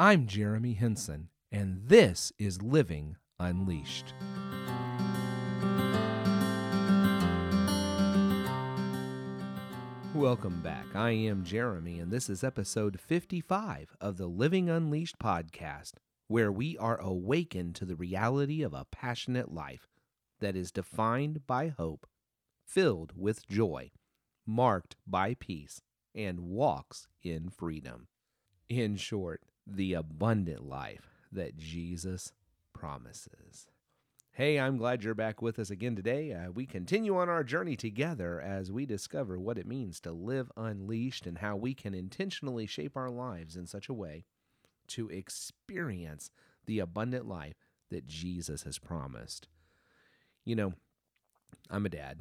I'm Jeremy Henson, and this is Living Unleashed. Welcome back. I am Jeremy, and this is episode 55 of the Living Unleashed podcast, where we are awakened to the reality of a passionate life that is defined by hope, filled with joy, marked by peace, and walks in freedom. In short, the abundant life that Jesus promises. Hey, I'm glad you're back with us again today. Uh, we continue on our journey together as we discover what it means to live unleashed and how we can intentionally shape our lives in such a way to experience the abundant life that Jesus has promised. You know, I'm a dad.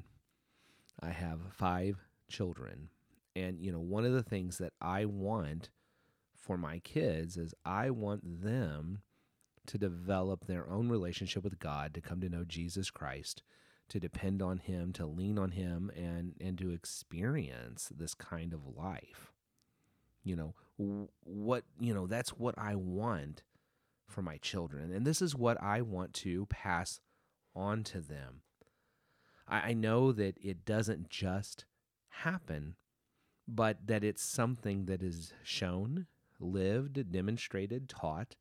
I have five children. And, you know, one of the things that I want for my kids is I want them to develop their own relationship with God, to come to know Jesus Christ, to depend on him, to lean on him and and to experience this kind of life. You know, what, you know, that's what I want for my children. And this is what I want to pass on to them. I, I know that it doesn't just happen, but that it's something that is shown, lived, demonstrated, taught,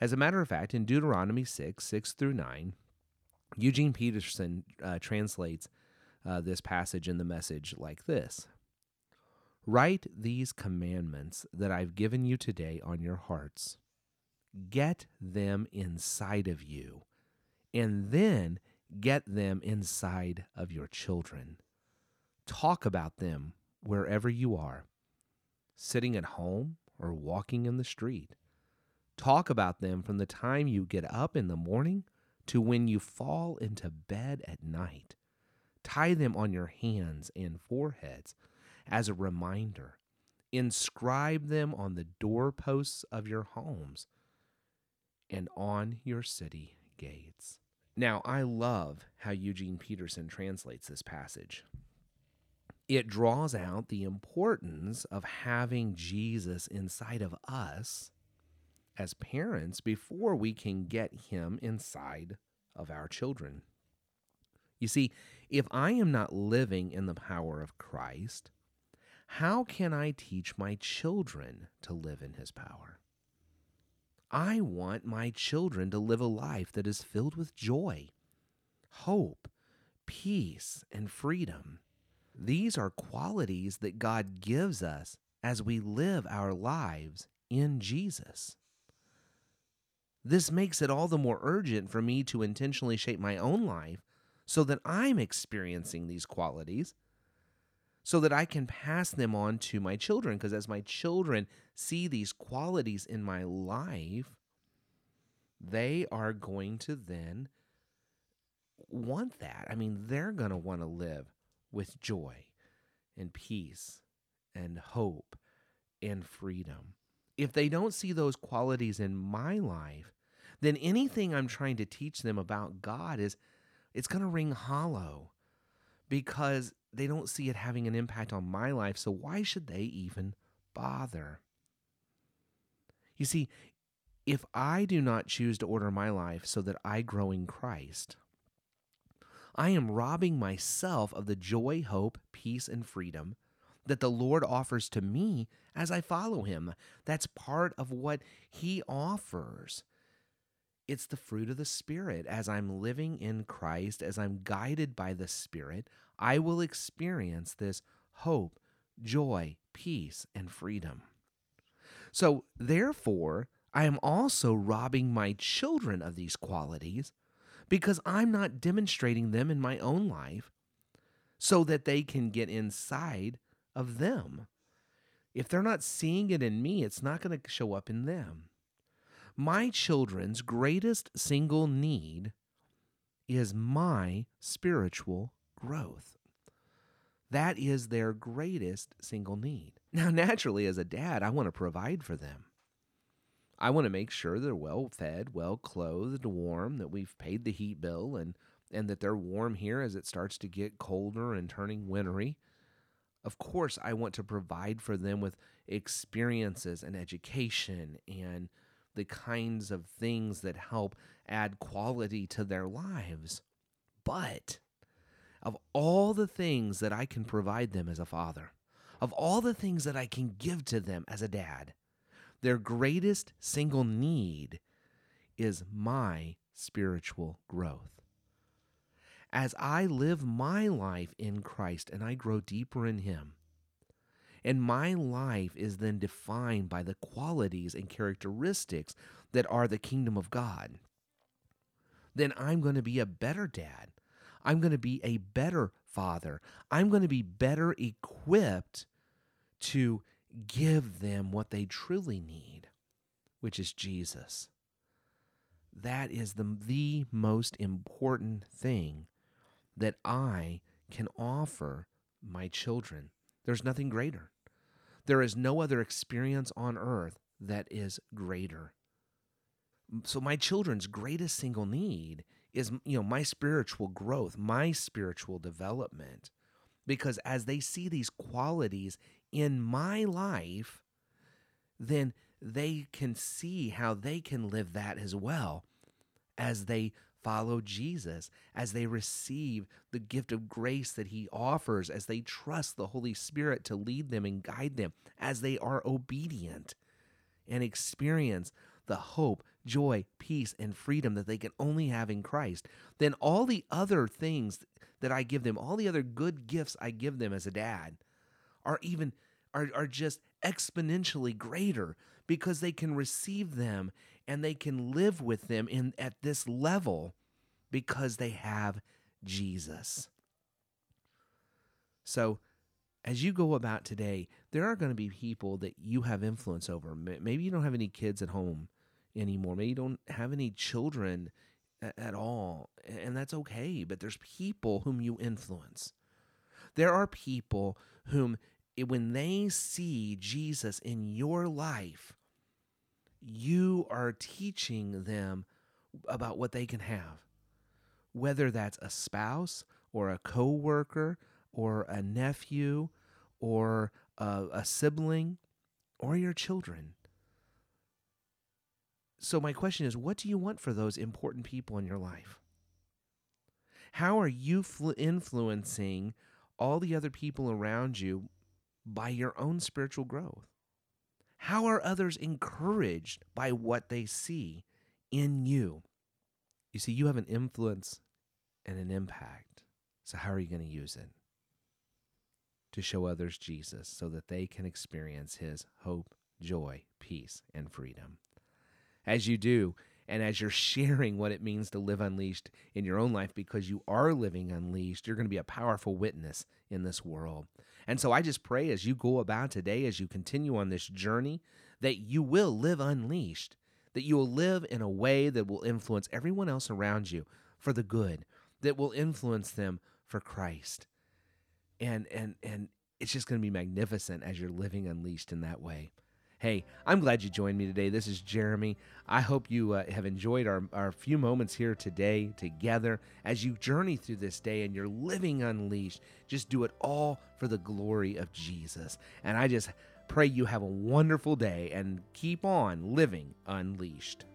as a matter of fact, in Deuteronomy 6, 6 through 9, Eugene Peterson uh, translates uh, this passage in the message like this Write these commandments that I've given you today on your hearts. Get them inside of you, and then get them inside of your children. Talk about them wherever you are, sitting at home or walking in the street Talk about them from the time you get up in the morning to when you fall into bed at night. Tie them on your hands and foreheads as a reminder. Inscribe them on the doorposts of your homes and on your city gates. Now, I love how Eugene Peterson translates this passage. It draws out the importance of having Jesus inside of us as parents before we can get Him inside of our children. You see, if I am not living in the power of Christ, how can I teach my children to live in His power? I want my children to live a life that is filled with joy, hope, peace, and freedom. These are qualities that God gives us as we live our lives in Jesus. This makes it all the more urgent for me to intentionally shape my own life so that I'm experiencing these qualities so that I can pass them on to my children. Because as my children see these qualities in my life, they are going to then want that. I mean, they're going to want to live with joy and peace and hope and freedom. If they don't see those qualities in my life, then anything I'm trying to teach them about God is it's going to ring hollow because they don't see it having an impact on my life. So why should they even bother? You see, if I do not choose to order my life so that I grow in Christ, I am robbing myself of the joy, hope, peace, and freedom that the Lord offers to me as I follow Him. That's part of what He offers. It's the fruit of the Spirit. As I'm living in Christ, as I'm guided by the Spirit, I will experience this hope, joy, peace, and freedom. So, therefore, I am also robbing my children of these qualities because I'm not demonstrating them in my own life so that they can get inside of them. If they're not seeing it in me, it's not going to show up in them. My children's greatest single need is my spiritual growth. That is their greatest single need. Now, naturally, as a dad, I want to provide for them. I want to make sure they're well fed, well clothed, warm, that we've paid the heat bill, and, and that they're warm here as it starts to get colder and turning wintry. Of course, I want to provide for them with experiences and education and the kinds of things that help add quality to their lives. But of all the things that I can provide them as a father, of all the things that I can give to them as a dad, their greatest single need is my spiritual growth. As I live my life in Christ and I grow deeper in Him, and my life is then defined by the qualities and characteristics that are the kingdom of God, then I'm going to be a better dad. I'm going to be a better father. I'm going to be better equipped to give them what they truly need, which is Jesus. That is the, the most important thing that I can offer my children. There's nothing greater. There is no other experience on earth that is greater. So my children's greatest single need is you know my spiritual growth, my spiritual development because as they see these qualities in my life, then they can see how they can live that as well as they follow Jesus, as they receive the gift of grace that He offers, as they trust the Holy Spirit to lead them and guide them, as they are obedient and experience the hope, joy, peace, and freedom that they can only have in Christ, then all the other things that I give them, all the other good gifts I give them as a dad, are even are, are just exponentially greater because they can receive them and they can live with them in at this level because they have Jesus. So as you go about today, there are going to be people that you have influence over. Maybe you don't have any kids at home anymore. Maybe you don't have any children at all, and that's okay. But there's people whom you influence. There are people whom, when they see Jesus in your life, you are teaching them about what they can have. Whether that's a spouse or a coworker or a nephew or a, a sibling or your children. So, my question is what do you want for those important people in your life? How are you fl- influencing all the other people around you by your own spiritual growth? How are others encouraged by what they see in you? You see, you have an influence and an impact. So, how are you going to use it? To show others Jesus so that they can experience his hope, joy, peace, and freedom as you do and as you're sharing what it means to live unleashed in your own life because you are living unleashed, you're going to be a powerful witness in this world. And so I just pray as you go about today, as you continue on this journey, that you will live unleashed, that you will live in a way that will influence everyone else around you for the good, that will influence them for Christ. And and and it's just going to be magnificent as you're living unleashed in that way. Hey, I'm glad you joined me today. This is Jeremy. I hope you uh, have enjoyed our, our few moments here today together as you journey through this day and you're living unleashed. Just do it all for the glory of Jesus. And I just pray you have a wonderful day and keep on living unleashed.